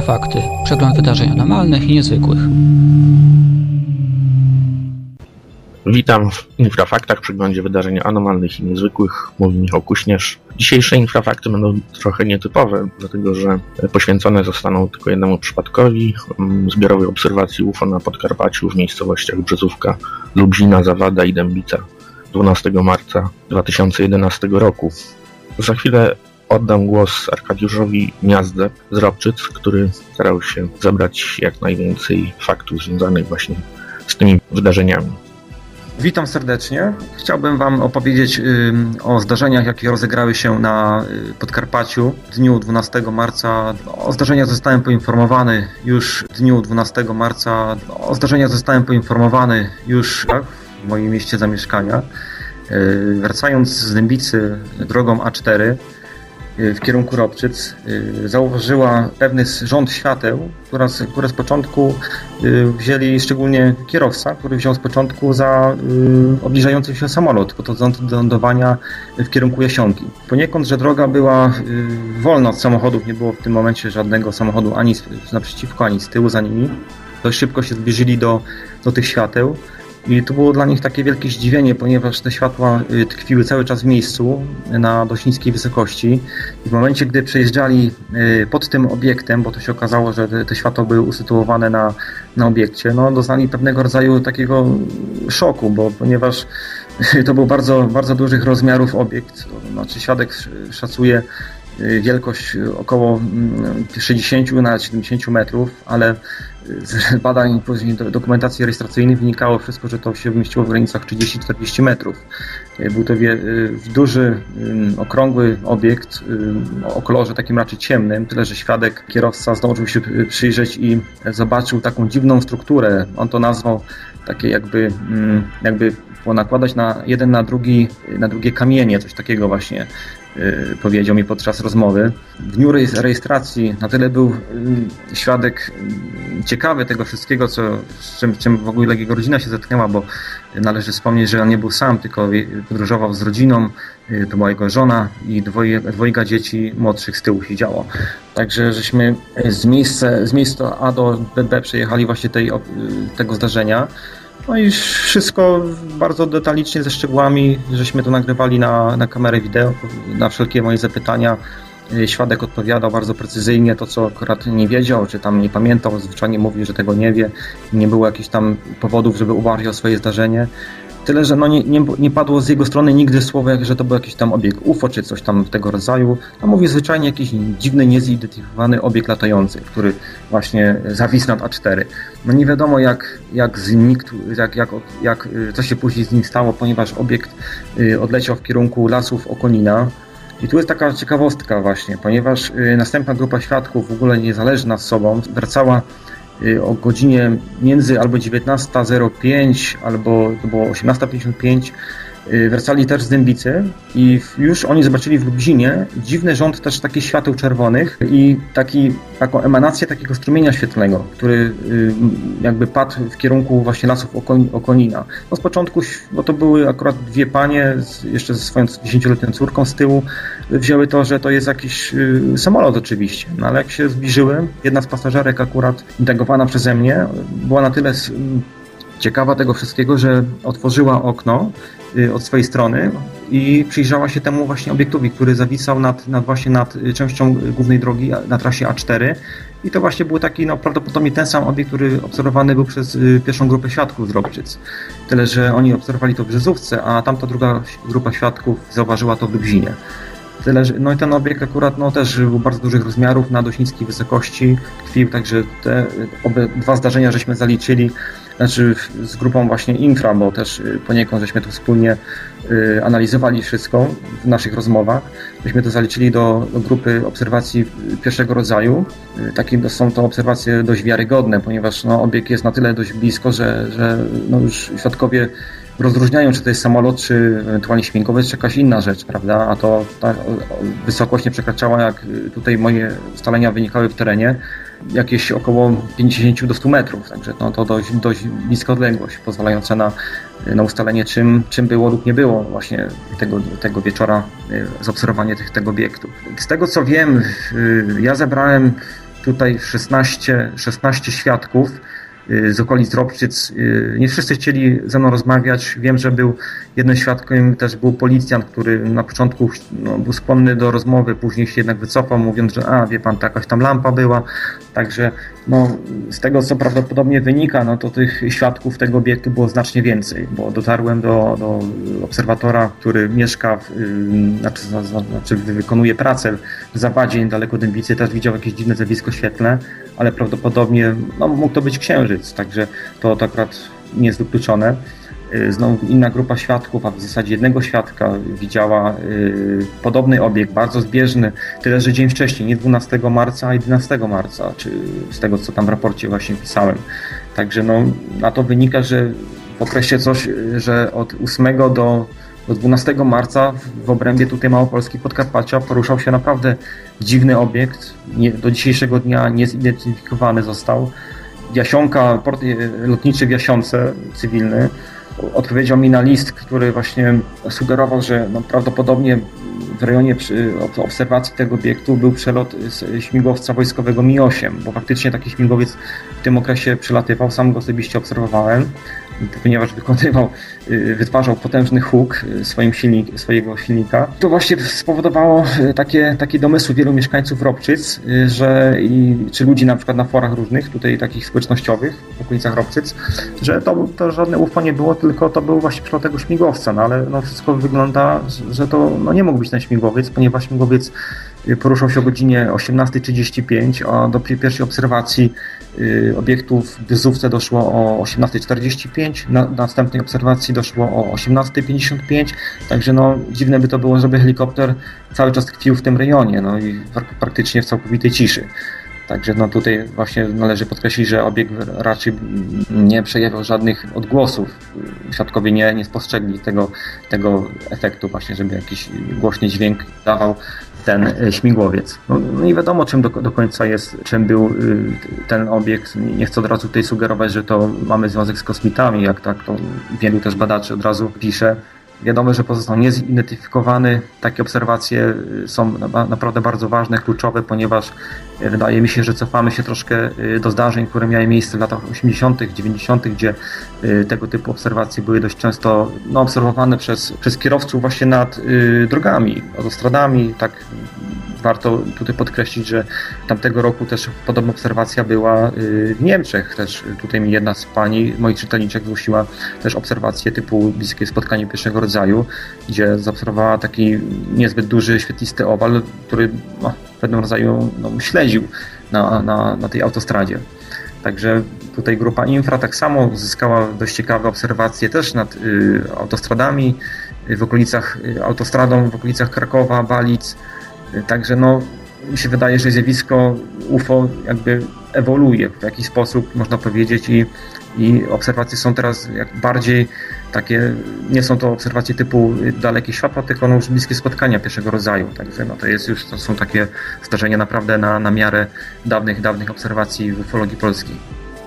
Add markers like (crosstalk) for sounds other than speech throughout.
Infrafakty. Przegląd wydarzeń anormalnych i niezwykłych. Witam w Infrafaktach, przeglądzie wydarzeń anormalnych i niezwykłych. Mówi Michał Kuśnierz. Dzisiejsze Infrafakty będą trochę nietypowe, dlatego że poświęcone zostaną tylko jednemu przypadkowi mm, zbiorowej obserwacji UFO na Podkarpaciu w miejscowościach Brzezówka, Lubzina, Zawada i Dębica 12 marca 2011 roku. Za chwilę oddam głos Arkadiuszowi Miazdze z Robczyc, który starał się zebrać jak najwięcej faktów związanych właśnie z tymi wydarzeniami. Witam serdecznie. Chciałbym Wam opowiedzieć o zdarzeniach, jakie rozegrały się na y, Podkarpaciu w dniu 12 marca. O zdarzeniach zostałem poinformowany już w dniu 12 marca. O zdarzeniach zostałem poinformowany już w moim mieście zamieszkania. Y, wracając z Dębicy drogą A4, Y, w kierunku Robczyc y, zauważyła pewny rząd świateł, które, które z początku y, wzięli, szczególnie kierowca, który wziął z początku za obniżający się samolot podchodzący do lądowania w kierunku Jasionki. Poniekąd, że droga była wolna od samochodów, nie było w tym momencie żadnego samochodu ani naprzeciwko, ani z tyłu za nimi. Dość szybko się zbliżyli do, do tych świateł. I to było dla nich takie wielkie zdziwienie, ponieważ te światła y, tkwiły cały czas w miejscu na dość niskiej wysokości. I w momencie, gdy przejeżdżali y, pod tym obiektem, bo to się okazało, że te, światła były usytuowane na, na obiekcie, no doznali pewnego rodzaju takiego szoku, bo ponieważ (laughs) to był bardzo, bardzo dużych rozmiarów obiekt, znaczy świadek szacuje y, wielkość około 60 na 70 metrów, ale z badań później dokumentacji rejestracyjnej wynikało wszystko, że to się mieściło w granicach 30-40 metrów. E, był to wie, e, duży, okrągły obiekt o kolorze takim raczej ciemnym, tyle że świadek, kierowca zdążył się przyjrzeć i zobaczył taką dziwną strukturę. On to nazwał takie jakby, jakby nakładać na jeden na drugi, na drugie kamienie, coś takiego właśnie Y, powiedział mi podczas rozmowy. W dniu rejestracji na tyle był y, świadek y, ciekawy tego wszystkiego, co, z czym, czym w ogóle jego rodzina się zetknęła, bo należy wspomnieć, że on nie był sam, tylko podróżował z rodziną, to była jego żona i dwoje, dwojga dzieci młodszych z tyłu siedziało. Także żeśmy z miejsca, z miejsca A do B przejechali właśnie tej, tego zdarzenia. No i wszystko bardzo detalicznie ze szczegółami, żeśmy to nagrywali na, na kamerę wideo, na wszelkie moje zapytania. Y, świadek odpowiadał bardzo precyzyjnie to, co akurat nie wiedział, czy tam nie pamiętał, zwyczajnie mówił, że tego nie wie. Nie było jakichś tam powodów, żeby uważać o swoje zdarzenie. Tyle, że no nie, nie, nie, padło z jego strony nigdy słowo, że to był jakiś tam obiekt UFO czy coś tam tego rodzaju. No mówi zwyczajnie jakiś dziwny, niezidentyfikowany obiekt latający, który właśnie zawisł nad A4. No nie wiadomo jak, jak znikł, jak, jak, jak, co się później z nim stało, ponieważ obiekt y, odleciał w kierunku lasów Okonina. I tu jest taka ciekawostka właśnie, ponieważ y, następna grupa świadków, w ogóle niezależna z sobą, wracała Y, o godzinie między albo 19.05 albo to było 18.55 Y, wracali też z Dębicy i już oni zobaczyli w Lublinie dziwny rząd też takich świateł czerwonych i taki, taką emanację takiego strumienia świetlnego, który y, jakby padł w kierunku właśnie lasów Okonina. No z początku, bo to były akurat dwie panie, jeszcze ze swoją dziesięcioletnią córką z tyłu, wzięły to, że to jest jakiś y, samolot oczywiście, no ale jak się zbliżyły, jedna z pasażerek akurat integrowana przeze mnie była na tyle ciekawa tego wszystkiego, że otworzyła okno y, od swojej strony i przyjrzała się temu właśnie obiektowi, który zawisał nad, nad właśnie nad y, częścią głównej drogi na trasie A4 i to właśnie był taki no, prawdopodobnie ten sam obiekt, który obserwowany był przez y, pierwszą grupę świadków z Robczyc. Tyle, że oni obserwowali to w Brzezówce, a tamta druga grupa świadków zauważyła to w Lublinie. Tyle, że, no i ten obiekt akurat no, też był bardzo dużych rozmiarów, na dość niskiej wysokości tkwił, także te obe, dwa zdarzenia żeśmy zaliczyli znaczy z grupą właśnie Infra, bo też y, poniekąd żeśmy tu wspólnie y, analizowali wszystko w naszych rozmowach. Myśmy to zaliczyli do, do grupy obserwacji pierwszego rodzaju. Y, Takie są to obserwacje dość wiarygodne, ponieważ no, obiekt jest na tyle dość blisko, że, że no, już świadkowie rozróżniają, czy to jest samolot, czy ewentualnie śmigłowiec, czy jakaś inna rzecz, prawda? A to ta wysokość nie przekraczała, jak tutaj moje ustalenia wynikały w terenie, jakieś około 50 do 100 metrów, także no, to dość, dość bliska odległość, pozwalająca na, na ustalenie, czym, czym było lub nie było właśnie tego, tego wieczora, y, zaobserwowanie tych, tego obiektu. Z tego co wiem, ja zebrałem tutaj 16, 16 świadków z okolic Robczyc. Y, Nie wszyscy chcieli ze mną rozmawiać. Wiem, że był jednym świadkiem też był policjant, który na początku no, był skłonny do rozmowy, później się jednak wycofał, mówiąc, że a, wie pan, to jakaś tam lampa była. Także no, z tego, co prawdopodobnie wynika, no to tych świadków tego obiektu było znacznie więcej, bo dotarłem do, do obserwatora, który mieszka, w, ym, znaczy, znaczy wykonuje pracę w Zawadzie, niedaleko Dębicy, też widział jakieś dziwne zjawisko świetlne, ale prawdopodobnie no, mógł to być księżyc, także to, to akurat nie jest wykluczone. Y, Znowu inna grupa świadków, a w zasadzie jednego świadka widziała y, podobny obiekt, bardzo zbieżny, tyle że dzień wcześniej, nie 12 marca, a 11 marca, czy z tego co tam w raporcie właśnie pisałem. Także no, na to wynika, że w okresie coś, że od 8 do, do 12 marca w obrębie tutaj Małopolski Podkarpacia poruszał się naprawdę dziwny obiekt. Nie, do dzisiejszego dnia niezidentyfikowany został. Jasionka, port y, lotniczy w Jasionce cywilny, odpowiedział mi na list, który właśnie sugerował, że no, prawdopodobnie w rejonie obserwacji tego obiektu był przelot śmigłowca wojskowego Mi-8, bo faktycznie taki śmigłowiec w tym okresie przylatywał, sam go osobiście obserwowałem, ponieważ wykonywał, y, wytwarzał potężny huk y, swoim silnik, swojego silnika. To właśnie spowodowało y, takie, takie domysły wielu mieszkańców Robczyc, że i, czy ludzi na przykład na forach różnych, tutaj takich społecznościowych w okolicach Robczyc, że to, to żadne UFO nie było, tylko to był właśnie przylot tego śmigłowca, no ale no wszystko wygląda, że to no nie mógł być ten śmigłowiec, ponieważ śmigłowiec poruszał się o godzinie 18.35, a do pi- pierwszej obserwacji y, obiektu w Dyzówce doszło o 18.45, na następnej obserwacji doszło o 18.55, także no dziwne by to było, żeby helikopter cały czas tkwił w tym rejonie, no i prak- praktycznie w całkowitej ciszy. Także no tutaj właśnie należy podkreślić, że obiekt raczej nie przejawiał żadnych odgłosów. Świadkowie nie, nie spostrzegli tego, tego efektu właśnie, żeby jakiś głośny dźwięk dawał ten e, śmigłowiec. No, no nie wiadomo czym do, do końca jest, czym był y, ten obiekt. Nie chcę od razu tutaj sugerować, że to mamy związek z kosmitami, jak tak to wielu też badaczy od razu pisze. Wiadomo, że pozostał niezidentyfikowany. Takie obserwacje y, są na- naprawdę bardzo ważne, kluczowe, ponieważ y, wydaje mi się, że cofamy się troszkę y, do zdarzeń, które miały miejsce w latach 80., 90., gdzie tego typu obserwacje były dość często no, obserwowane przez, przez kierowców właśnie nad drogami, autostradami. Tak warto tutaj podkreślić, że tamtego roku też podobna obserwacja była y, w Niemczech. Też tutaj mi jedna z pani, moich czytelniczek, zgłosiła też obserwację typu bliskie spotkanie pierwszego rodzaju, gdzie zaobserwowała taki niezbyt duży, świetlisty owal, który no, pewnym rodzaju no, śledził na, na, na tej autostradzie. Także tutaj grupa Infra tak samo uzyskała dość ciekawe obserwacje też nad y, autostradami, y, w okolicach y, autostradą, w okolicach Krakowa, Balic. Także no, mi się wydaje, że zjawisko UFO jakby ewoluuje w jakiś sposób, można powiedzieć, i, i obserwacje są teraz jak bardziej takie, nie są to obserwacje typu dalekie światła, tylko no już bliskie spotkania pierwszego rodzaju. Także no to jest już, to są takie zdarzenia naprawdę na, na miarę dawnych, dawnych obserwacji w ufologii polskiej.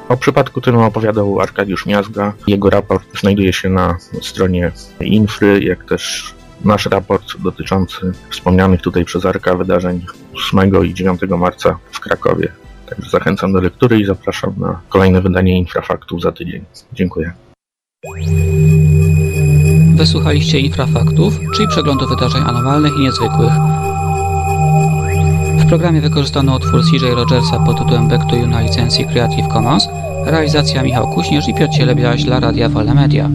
O przypadku tym opowiadał Arkadiusz Miazga. Jego raport znajduje się na stronie Infry, jak też nasz raport dotyczący wspomnianych tutaj przez Arka wydarzeń 8 i 9 marca w Krakowie. Także zachęcam do lektury i zapraszam na kolejne wydanie Infrafaktów za tydzień. Dziękuję. Wysłuchaliście Infrafaktów, czyli przeglądu wydarzeń anormalnych i niezwykłych. W programie wykorzystano utwór CJ Rogersa pod tytułem Back to You na licencji Creative Commons, realizacja Michał Kuśnierz i Piotr Cielebiaś dla Radia Wolne Media.